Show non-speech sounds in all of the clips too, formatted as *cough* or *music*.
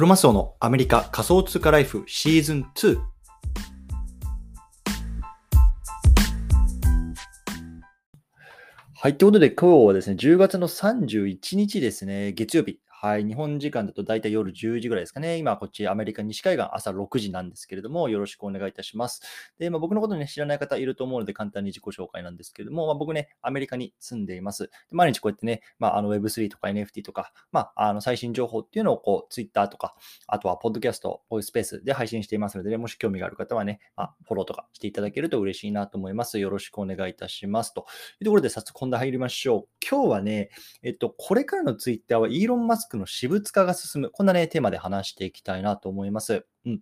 クロマスオのアメリカ仮想通貨ライフシーズン2。はい。ということで、今日はですね、10月の31日ですね、月曜日。はい。日本時間だと大体夜10時ぐらいですかね。今、こっちアメリカ西海岸朝6時なんですけれども、よろしくお願いいたします。で、まあ、僕のことね、知らない方いると思うので、簡単に自己紹介なんですけれども、まあ、僕ね、アメリカに住んでいます。で毎日こうやってね、まあ、あの Web3 とか NFT とか、まあ、あの最新情報っていうのをこう、Twitter とか、あとはポッドキャスト、こういうスペースで配信していますので、ね、もし興味がある方はね、まあ、フォローとかしていただけると嬉しいなと思います。よろしくお願いいたします。というところで、早速本題入りましょう。今日はね、えっと、これからの Twitter はイーロン・マスクの私物化が進む、こんなね、テーマで話していきたいなと思います。うん。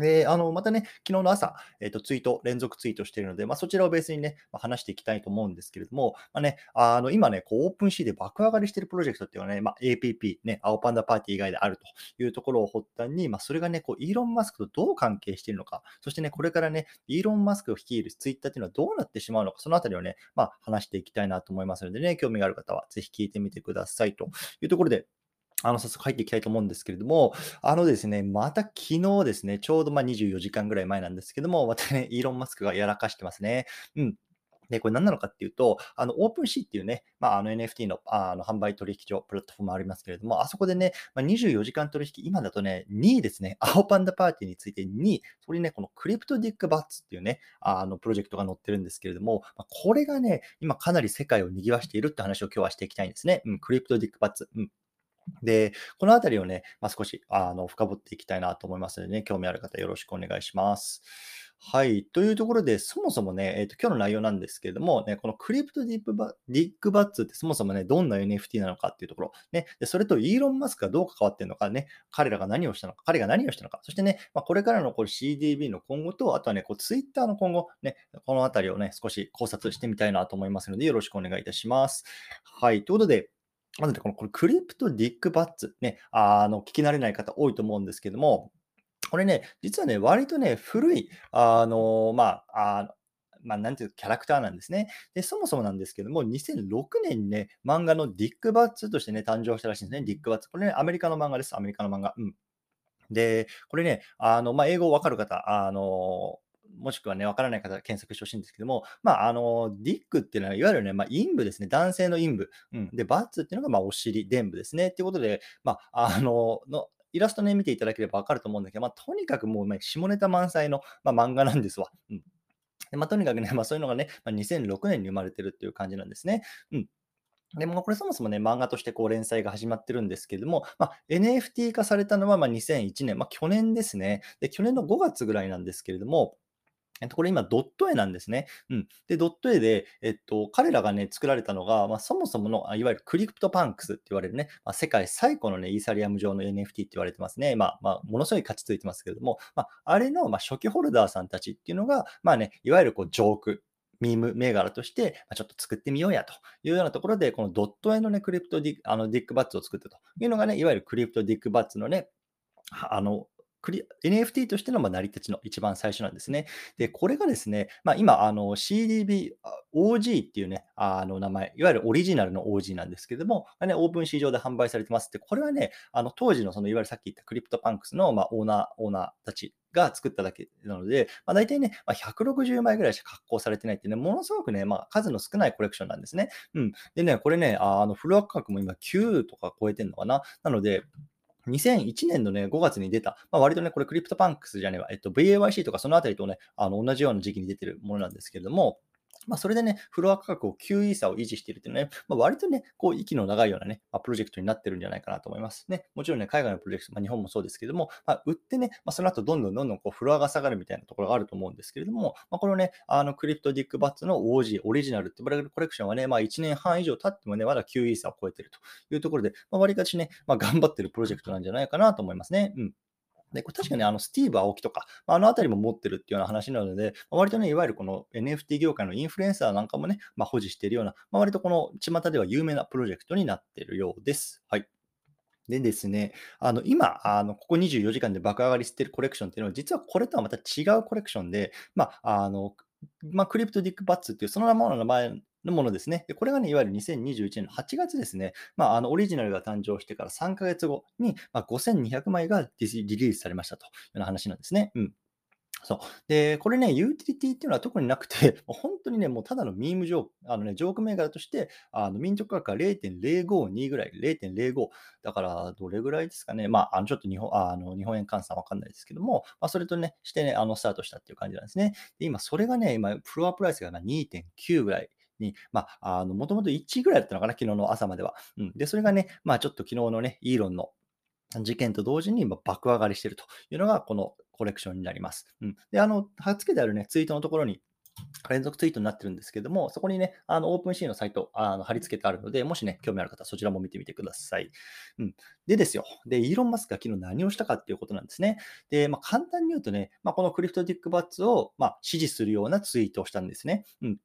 で、あの、またね、昨日の朝、えっ、と、ツイート、連続ツイートしているので、まあ、そちらをベースにね、まあ、話していきたいと思うんですけれども、まあね、あの、今ね、こう、オープンシーで爆上がりしているプロジェクトっていうのはね、まあ、APP、ね、青パンダパーティー以外であるというところを発端に、まあ、それがね、こう、イーロン・マスクとどう関係しているのか、そしてね、これからね、イーロン・マスクを率いるツイッターっていうのはどうなってしまうのか、そのあたりをね、まあ、話していきたいなと思いますのでね、興味がある方はぜひ聞いてみてくださいというところで、あの、早速入っていきたいと思うんですけれども、あのですね、また昨日ですね、ちょうどま24時間ぐらい前なんですけども、またね、*laughs* イーロン・マスクがやらかしてますね。うん。で、これ何なのかっていうと、あの、オープンシーっていうね、まあ、あの NFT のあの販売取引所、プラットフォームありますけれども、あそこでね、まあ、24時間取引、今だとね、2位ですね、青パンダパーティーについて2位、そこにね、このクリプトディックバッツっていうね、あのプロジェクトが載ってるんですけれども、まあ、これがね、今かなり世界を賑わしているって話を今日はしていきたいんですね。うん、クリプトディックバッツ。うん。で、このあたりをね、まあ、少しあの深掘っていきたいなと思いますのでね、興味ある方よろしくお願いします。はい。というところで、そもそもね、えっ、と、今日の内容なんですけれども、ね、このクリプトディップバディックバッツってそもそもね、どんな NFT なのかっていうところ、ね、でそれとイーロン・マスクがどう関わってるのかね、彼らが何をしたのか、彼が何をしたのか、そしてね、まあ、これからのこれ CDB の今後と、あとはね、こう Twitter の今後、ね、このあたりをね、少し考察してみたいなと思いますので、よろしくお願いいたします。はい。ということで、まずね、このこれクリプトディックバッツ、ね、あの、聞き慣れない方多いと思うんですけども、これね、実はね、割とね、古い、あの、まあ、あまあ、なんていうキャラクターなんですね。で、そもそもなんですけども、2006年にね、漫画のディック・バッツとしてね、誕生したらしいんですね。ディック・バッツ。これね、アメリカの漫画です。アメリカの漫画。うん。で、これね、あの、まあ、英語わかる方、あの、もしくはね、わからない方は検索してほしいんですけども、まあ、あの、ディックっていうのは、いわゆるね、まあ、陰部ですね。男性の陰部。うん。で、バッツっていうのが、まあ、お尻、臀部ですね。っていうことで、まあ、あの、の、イラストね、見ていただければわかると思うんだけど、まあ、とにかくもう、ね、下ネタ満載の、まあ、漫画なんですわ。うん。でまあ、とにかくね、まあ、そういうのがね、まあ、2006年に生まれてるっていう感じなんですね。うん。でもこれそもそもね、漫画としてこう連載が始まってるんですけれども、まあ、NFT 化されたのはま2001年、まあ、去年ですね。で、去年の5月ぐらいなんですけれども、えっと、これ今ドット絵なんですね。うん。で、ドット絵で、えっと、彼らがね、作られたのが、まあ、そもそもの、いわゆるクリプトパンクスって言われるね、まあ、世界最古のね、イーサリアム上の NFT って言われてますね。まあ、まあ、ものすごい価値ついてますけれども、まあ、あれの、まあ、初期ホルダーさんたちっていうのが、まあね、いわゆるこう、ジョーク、ミーム銘柄として、まちょっと作ってみようやというようなところで、このドット絵のね、クリプトディあのディックバッツを作ったというのがね、いわゆるクリプトディックバッツのね、あの、クリ NFT としてのま成り立ちの一番最初なんですね。で、これがですね、まあ、今、CDB、OG っていうね、あの名前、いわゆるオリジナルの OG なんですけども、ね、オープン市場で販売されてますって、これはね、あの当時のそのいわゆるさっき言ったクリプトパンクスのまオーナー、オーナーたちが作っただけなので、まあ、大体ね、まあ、160枚ぐらいしか発行されてないってね、ものすごくね、まあ、数の少ないコレクションなんですね。うん。でね、これね、あのフロア価格も今9とか超えてるのかな。なので、2001年のね、5月に出た、まあ、割とね、これクリプトパンクスじゃねえわ、えっと、 BAYC とかそのあたりとね、あの同じような時期に出てるものなんですけれども、まあ、それでね、フロア価格を9イーサを維持しているというのはね、まあ、割とね、こう、息の長いようなね、まあ、プロジェクトになってるんじゃないかなと思います。ね、もちろんね、海外のプロジェクト、まあ、日本もそうですけども、まあ、売ってね、まあ、その後どんどんどんどんこうフロアが下がるみたいなところがあると思うんですけれども、まあ、このね、あの、クリプトディックバッツの OG、オリジナルって呼ばれコレクションはね、まあ、1年半以上経ってもね、まだ9イーサを超えてるというところで、まあ、割かしね、まあ、頑張ってるプロジェクトなんじゃないかなと思いますね。うん。で、これ確かにあのスティーブ・青木とか、あのあたりも持ってるっていうような話なので、割とね、いわゆるこの NFT 業界のインフルエンサーなんかもね、まあ、保持しているような、まあ、割とこの巷では有名なプロジェクトになっているようです。はい。でですね、あの今、あのここ24時間で爆上がりしてるコレクションっていうのは、実はこれとはまた違うコレクションで、まあ、あのまあ、クリプトディックバッツっていうそのままの名前のものですね。これがね、いわゆる2021年の8月ですね。まあ、あのオリジナルが誕生してから3ヶ月後に、まあ、5200枚がリリースされましたというような話なんですね。うん。そう。で、これね、ユーティリティっていうのは特になくて、*laughs* 本当にね、もうただのミームジョーク、あのね、ジョーク銘柄として、あの民族価格が0.052ぐらい、0.05。だから、どれぐらいですかね。まあ、あのちょっと日本あの日本円換算わかんないですけども、まあ、それとね、してね、あのスタートしたっていう感じなんですね。で今、それがね、今、フロアプライスが2.9ぐらい。に、まあ、あの、もともと1位ぐらいだったのかな、昨日の朝までは。うん。で、それがね、まあ、ちょっと昨日のね、イーロンの事件と同時に爆上がりしているというのが、このコレクションになります。うん、で、あの、貼っ付けてあるね、ツイートのところに、連続ツイートになってるんですけども、そこにね、あの、オープンシーのサイト、あの貼り付けてあるので、もしね、興味ある方、そちらも見てみてください。うん。でですよ。で、イーロン・マスクが昨日何をしたかっていうことなんですね。で、まあ、簡単に言うとね、まあ、このクリプトディックバッツを、まあ、支持するようなツイートをしたんですね。うん。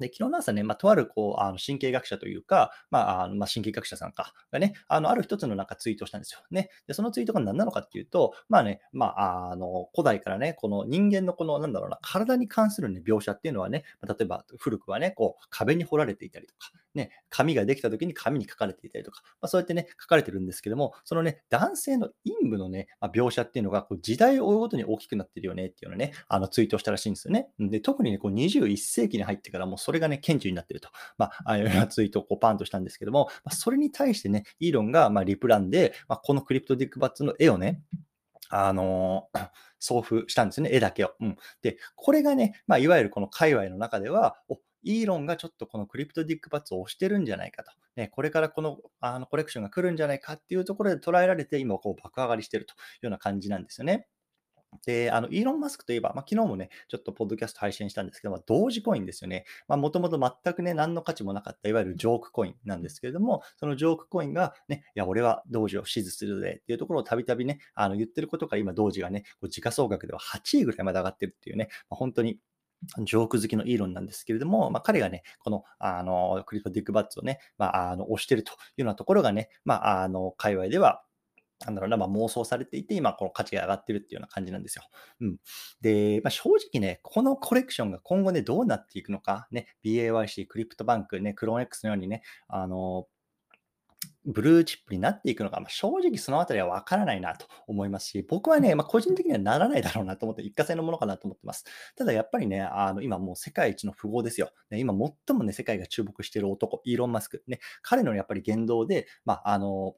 で、昨日の朝ね、まあ、とある、こう、あの神経学者というか、まあ、あのまあ、神経学者さんか、がね、あの、ある一つのなんかツイートをしたんですよ。ね。で、そのツイートが何なのかっていうと、まあね、まあ、あの、古代からね、この人間のこの、なんだろうな、体に関するね、描写っていうのはね、例えば古くはね、こう、壁に彫られていたりとか、ね、紙ができた時に紙に書かれていたりとか、まあ、そうやってね、書かれてるんですけども、そのね、男性の陰部のね、まあ、描写っていうのが、こう時代を追うごとに大きくなってるよねっていうのね、あのツイートをしたらしいんですよね。で、特にね、こう21世紀に入ってからもうそれがね、顕著になってると、まあ、ああいうようなツイートをこうパンとしたんですけども、まあ、それに対してね、イーロンがまリプランで、まあ、このクリプトディックバッツの絵をね、あのー、*coughs* 送付したんですね、絵だけを。うん、で、これがね、まあ、いわゆるこの界隈の中では、おイーロンがちょっとこのクリプトディックパッツを押してるんじゃないかと。ね、これからこのあのコレクションが来るんじゃないかっていうところで捉えられて、今こう爆上がりしてるというような感じなんですよね。で、あの、イーロン・マスクといえば、まあ、昨日もね、ちょっとポッドキャスト配信したんですけども、同時コインですよね。まあ、もともと全くね、何の価値もなかった、いわゆるジョークコインなんですけれども、そのジョークコインがね、いや、俺は同時を支持するぜっていうところをたびたびね、あの、言ってることから今、同時がね、こう時価総額では8位ぐらいまで上がってるっていうね、まあ、本当にジョーク好きのイーロンなんですけれども、まあ、彼がね、この、あの、クリプトディックバッツをね、まあ、あの、押してるというようなところがね、まあ、あの、界隈では、なんだろうな、まあ、妄想されていて、今、この価値が上がってるっていうような感じなんですよ。うん。で、まあ、正直ね、このコレクションが今後ね、どうなっていくのか、ね、BAYC、クリプトバンク、ね、クローン X のようにね、あの、ブルーチップになっていくのか、まあ、正直そのあたりはわからないなと思いますし、僕はね、まあ、個人的にはならないだろうなと思って、一過性のものかなと思ってます。ただやっぱりね、あの今もう世界一の富豪ですよ。ね、今最もね、世界が注目している男、イーロン・マスク。ね、彼のやっぱり言動で、まあ、あの、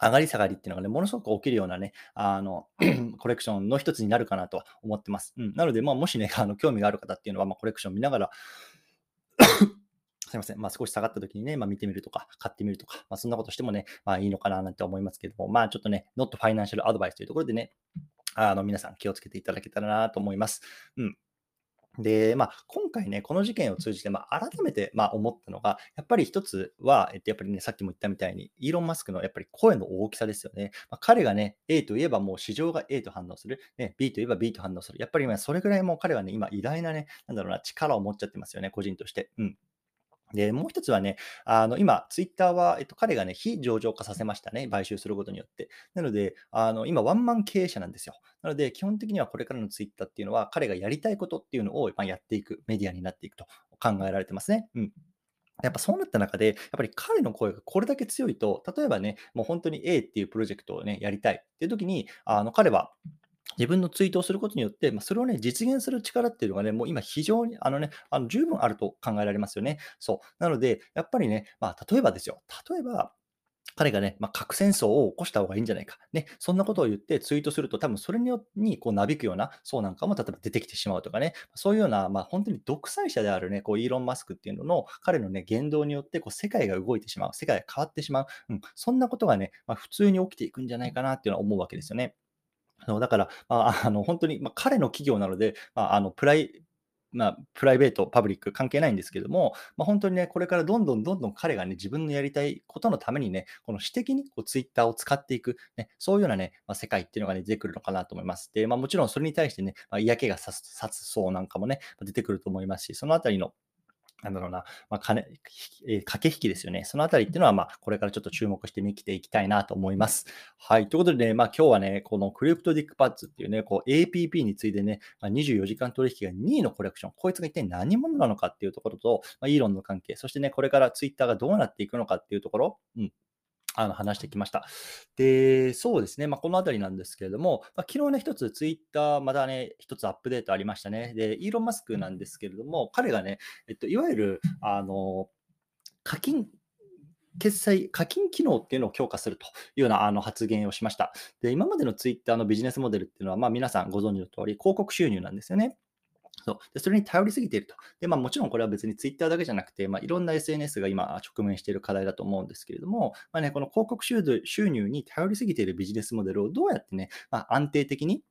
上がり下がりっていうのがね、ものすごく起きるようなね、あの、*clears throat* コレクションの一つになるかなとは思ってます。うん。なので、まあ、もしね、*laughs* あの、興味がある方っていうのは、まあ、コレクション見ながら *coughs* すいません。まあ、少し下がった時にね、まあ、見てみるとか、買ってみるとか、まあ、そんなことしてもね、まあ、いいのかななんて思いますけども、まあ、ちょっとね、not financial advice というところでね、あの、皆さん気をつけていただけたらなと思います。うん。で、まあ、今回ね、この事件を通じて、まあ、改めて、まあ、思ったのが、やっぱり一つは、えっと、やっぱりね、さっきも言ったみたいに、イーロン・マスクのやっぱり声の大きさですよね。まあ、彼がね、A といえばもう市場が A と反応する、ね、B といえば B と反応する。やっぱり、ね、それぐらいもう彼はね、今、偉大なね、なんだろうな、力を持っちゃってますよね、個人として。うん。で、もう一つはね、あの、今、ツイッターは、えっと、彼がね、非上場化させましたね。買収することによって。なので、あの、今、ワンマン経営者なんですよ。なので、基本的にはこれからのツイッターっていうのは、彼がやりたいことっていうのを、ま、やっていくメディアになっていくと考えられてますね。うん。やっぱそうなった中で、やっぱり彼の声がこれだけ強いと、例えばね、もう本当に A っていうプロジェクトをね、やりたいっていう時に、あの、彼は、自分のツイートをすることによって、まあ、それをね、実現する力っていうのがね、もう今非常に、あのね、あの十分あると考えられますよね。そう。なので、やっぱりね、まあ、例えばですよ。例えば、彼がね、まあ、核戦争を起こした方がいいんじゃないか。ね、そんなことを言ってツイートすると、多分それによにこうなびくような層なんかも例えば出てきてしまうとかね、そういうような、まあ、本当に独裁者であるね、こうイーロン・マスクっていうのの彼のね、言動によってこう世界が動いてしまう、世界が変わってしまう、うん、そんなことがね、まあ、普通に起きていくんじゃないかなっていうのは思うわけですよね。あのだから、あ、あ *laughs* の本当に、まあ、彼の企業なので、まあ、あのプライまあ、プライベート、パブリック関係ないんですけども、まあ、本当にね、これからどんどんどんどん彼がね、自分のやりたいことのためにね、この私的にこうツイッターを使っていく、ね、そういうようなね、まあ、世界っていうのがね、出てくるのかなと思います。で、まあ、もちろんそれに対してね、まあ、嫌気がさすそうなんかもね、出てくると思いますし、そのあたりのなんだろうな、まあ、金、え、駆け引きですよね。そのあたりっていうのは、まあ、これからちょっと注目して見ていきたいなと思います。はい。ということでね、まあ、今日はね、このクリプトディックパッツっていうね、こう APP についてね、まあ、24時間取引が2位のコレクション、こいつが一体何者なのかっていうところと、まあ、イーロンの関係、そしてね、これからツイッターがどうなっていくのかっていうところ、うん。あの話してきました。で、そうですね、まあ、このあたりなんですけれども、まあ、昨日ね、一つツイッター、またね、一つアップデートありましたね。で、イーロン・マスクなんですけれども、彼がね、えっと、いわゆる、あの、課金、決済、課金機能っていうのを強化するというようなあの発言をしました。で、今までのツイッターのビジネスモデルっていうのは、まあ、皆さんご存知の通り、広告収入なんですよね。そう。でそれに頼りすぎていると。でまあ、もちろんこれは別にツイッターだけじゃなくて、まあ、いろんな SNS が今直面している課題だと思うんですけれども、まあね、この広告収入に頼りすぎているビジネスモデルをどうやってね、まあ、安定的に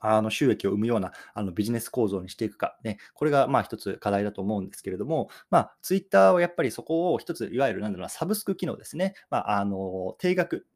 あの収益を生むようなあのビジネス構造にしていくか、ね、これがまあ一つ課題だと思うんですけれども、まあ、ツイッターはやっぱりそこを一つ、いわゆるなんだろうな、サブスク機能ですね、まあ、あの定額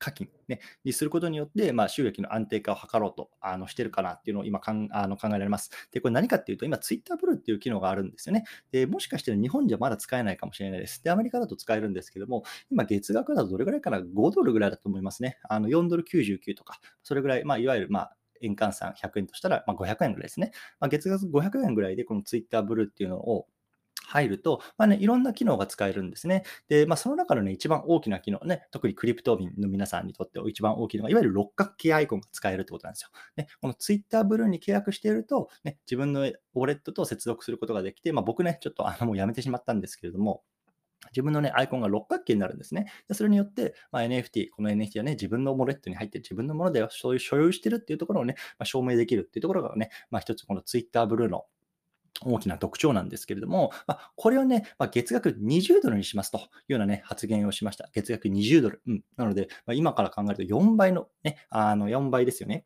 課金、ね、にすることによって、まあ、収益の安定化を図ろうとあのしてるかなっていうのを今かんあの考えられます。で、これ何かっていうと、今、Twitter ブルーっていう機能があるんですよね。で、もしかして日本じゃまだ使えないかもしれないです。で、アメリカだと使えるんですけども、今、月額だとどれぐらいかな ?5 ドルぐらいだと思いますね。あの4ドル99とか、それぐらい、まあ、いわゆる、まあ、円換算100円としたら、まあ、500円ぐらいですね。まあ、月額500円ぐらいで、この Twitter ブルーっていうのを入ると、まあね、いろんな機能が使えるんですね。で、まあ、その中のね、一番大きな機能ね、特にクリプト民の皆さんにとって一番大きいのが、いわゆる六角形アイコンが使えるってことなんですよ。ね、この Twitter ブルーに契約していると、ね、自分のウォレットと接続することができて、まあ、僕ね、ちょっとあのもうやめてしまったんですけれども、自分のね、アイコンが六角形になるんですね。でそれによって、まあ、NFT、この NFT はね、自分のウォレットに入って自分のものでそういう所有してるっていうところをね、まあ、証明できるっていうところがね、まあ、一つこの Twitter ブルーの大きな特徴なんですけれども、まあ、これをね、まあ、月額20ドルにしますというようなね、発言をしました。月額20ドル。うん。なので、まあ、今から考えると4倍のね、あの4倍ですよね。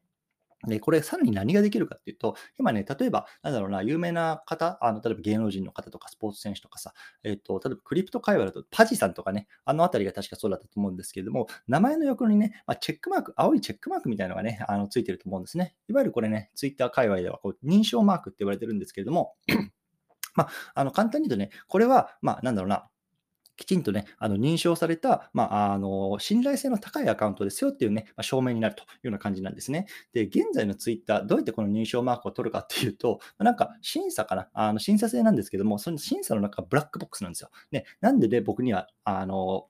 で、これさらに何ができるかっていうと、今ね、例えば、なんだろうな、有名な方、あの例えば芸能人の方とかスポーツ選手とかさ、えっ、と、例えばクリプト界隈だとパジさんとかね、あのあたりが確かそうだったと思うんですけれども、名前の横にね、まあ、チェックマーク、青いチェックマークみたいなのがね、あのついてると思うんですね。いわゆるこれね、ツイッター界隈ではこう認証マークって言われてるんですけれども、*clears throat* まあ、あの簡単に言うとね、これは、まあ、なんだろうな、きちんとね、あの認証された、まあ、あの信頼性の高いアカウントですよっていうね、まあ、証明になるというような感じなんですね。で、現在のツイッター、どうやってこの認証マークを取るかっていうと、なんか審査かな、あの審査制なんですけども、その審査の中、ブラックボックスなんですよ。ね、なんでね、僕には、あの、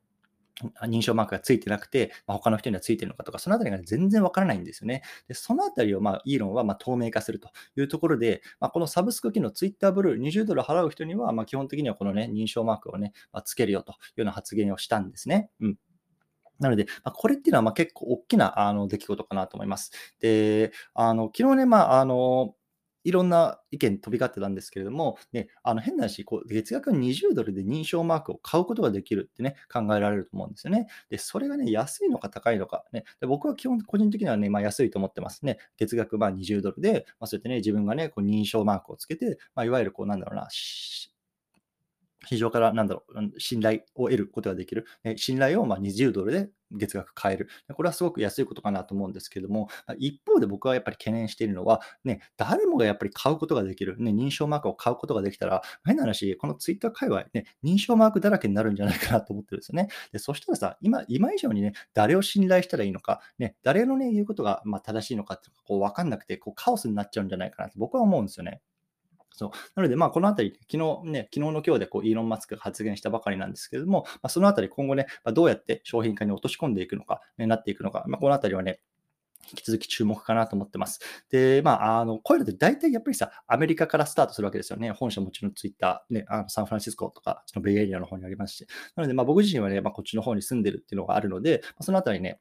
認証マークがついてなくて、まあ、他の人にはついてるのかとか、そのあたりが全然わからないんですよね。でそのあたりを、まあ、イーロンはま透明化するというところで、まあ、このサブスク機能、ツイッターブルー20ドル払う人には、ま基本的にはこのね、認証マークをね、まつけるよというような発言をしたんですね。うん。なので、まあこれっていうのはま結構大きなあの出来事かなと思います。で、あの昨日ね、まあ、あのいろんな意見飛び交ってたんですけれども、ね、あの変な話、こう月額20ドルで認証マークを買うことができるってね、考えられると思うんですよね。で、それがね、安いのか高いのか、ね、で僕は基本、個人的にはね、まあ、安いと思ってますね。月額まあ20ドルで、まあ、そうやってね、自分がね、こう認証マークをつけて、まあ、いわゆるこう、なんだろうな、市場からなんだろう、信頼を得ることができる。信頼をま20ドルで月額買える。これはすごく安いことかなと思うんですけども、一方で僕はやっぱり懸念しているのは、ね、誰もがやっぱり買うことができる、ね、認証マークを買うことができたら、変な話、このツイッター界隈、ね、認証マークだらけになるんじゃないかなと思ってるんですよね。でそしたらさ、今今以上にね、誰を信頼したらいいのか、ね、誰のね、言うことがま正しいのかっていうのがこう分かんなくて、こうカオスになっちゃうんじゃないかなと僕は思うんですよね。そうなので、まあ、このあたり、昨日ね、昨日の今日でこうイーロン・マスクが発言したばかりなんですけれども、まあ、そのあたり、今後ね、まあ、どうやって商品化に落とし込んでいくのか、ね、なっていくのか、まあ、このあたりはね、引き続き注目かなと思ってます。で、まあ、あの、こういうのって大体やっぱりさ、アメリカからスタートするわけですよね。本社もちろんツイッター、ね、あのサンフランシスコとか、そのベイエリアの方にありますし。なので、まあ僕自身はね、まあこっちの方に住んでるっていうのがあるので、まあ、そのあたりね、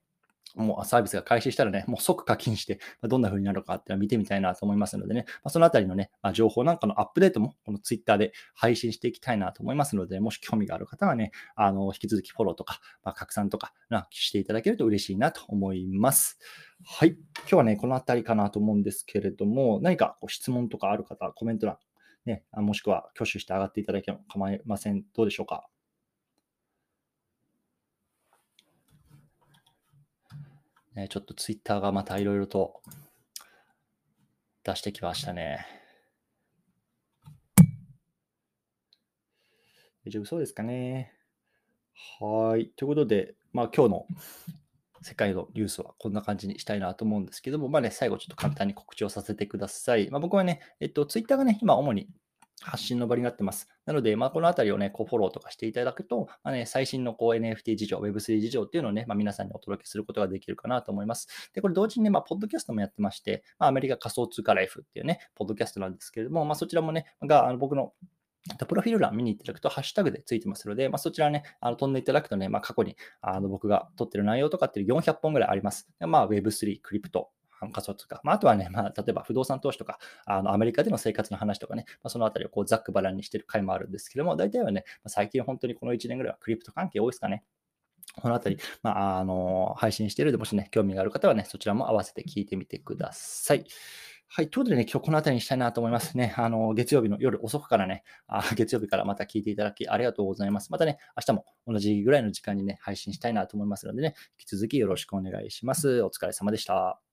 もうサービスが開始したらね、もう即課金して、どんな風になるのかっていうのを見てみたいなと思いますのでね、まあ、そのあたりのね、まあ、情報なんかのアップデートも、このツイッターで配信していきたいなと思いますので、もし興味がある方はね、あの、引き続きフォローとか、まあ、拡散とかなしていただけると嬉しいなと思います。はい。今日はね、このあたりかなと思うんですけれども、何かこう質問とかある方、コメント欄、ね、もしくは挙手して上がっていただければ構いません。どうでしょうか？ね、ちょっとツイッターがまたいろいろと出してきましたね。大丈夫そうですかね。はい。ということで、まあ、今日の世界のニュースはこんな感じにしたいなと思うんですけども、まあね、最後ちょっと簡単に告知をさせてください。まあ、僕はね、えっと、ツイッターがね、今主に発信の場になってます。なので、まあ、このあたりをね、こうフォローとかしていただくと、まあね、最新のこう NFT 事情、Web3 事情っていうのをね、まあ、皆さんにお届けすることができるかなと思います。で、これ同時にね、まあ、ポッドキャストもやってまして、まあ、アメリカ仮想通貨ライフっていうね、ポッドキャストなんですけれども、まあ、そちらもね、があの僕のプロフィール欄見に行っていただくと、ハッシュタグでついてますので、まあ、そちらね、あの飛んでいただくとね、まあ、過去にあの僕が撮ってる内容とかっていう400本ぐらいあります。まあ、Web3、クリプト、仮想通貨。まあ、あとはね、まあ、例えば不動産投資とか、あのアメリカでの生活の話とかね、まあ、そのあたりをこうざっくばらんにしてる回もあるんですけども、大体はね、最近本当にこの1年ぐらいはクリプト関係多いですかね。このあたり、まあ、あの、配信しているので、もしね、興味がある方はね、そちらも合わせて聞いてみてください。はい。ということでね、今日この辺りにしたいなと思いますね。あの、月曜日の夜遅くからね、あ月曜日からまた聞いていただきありがとうございます。またね、明日も同じぐらいの時間にね、配信したいなと思いますのでね、引き続きよろしくお願いします。お疲れ様でした。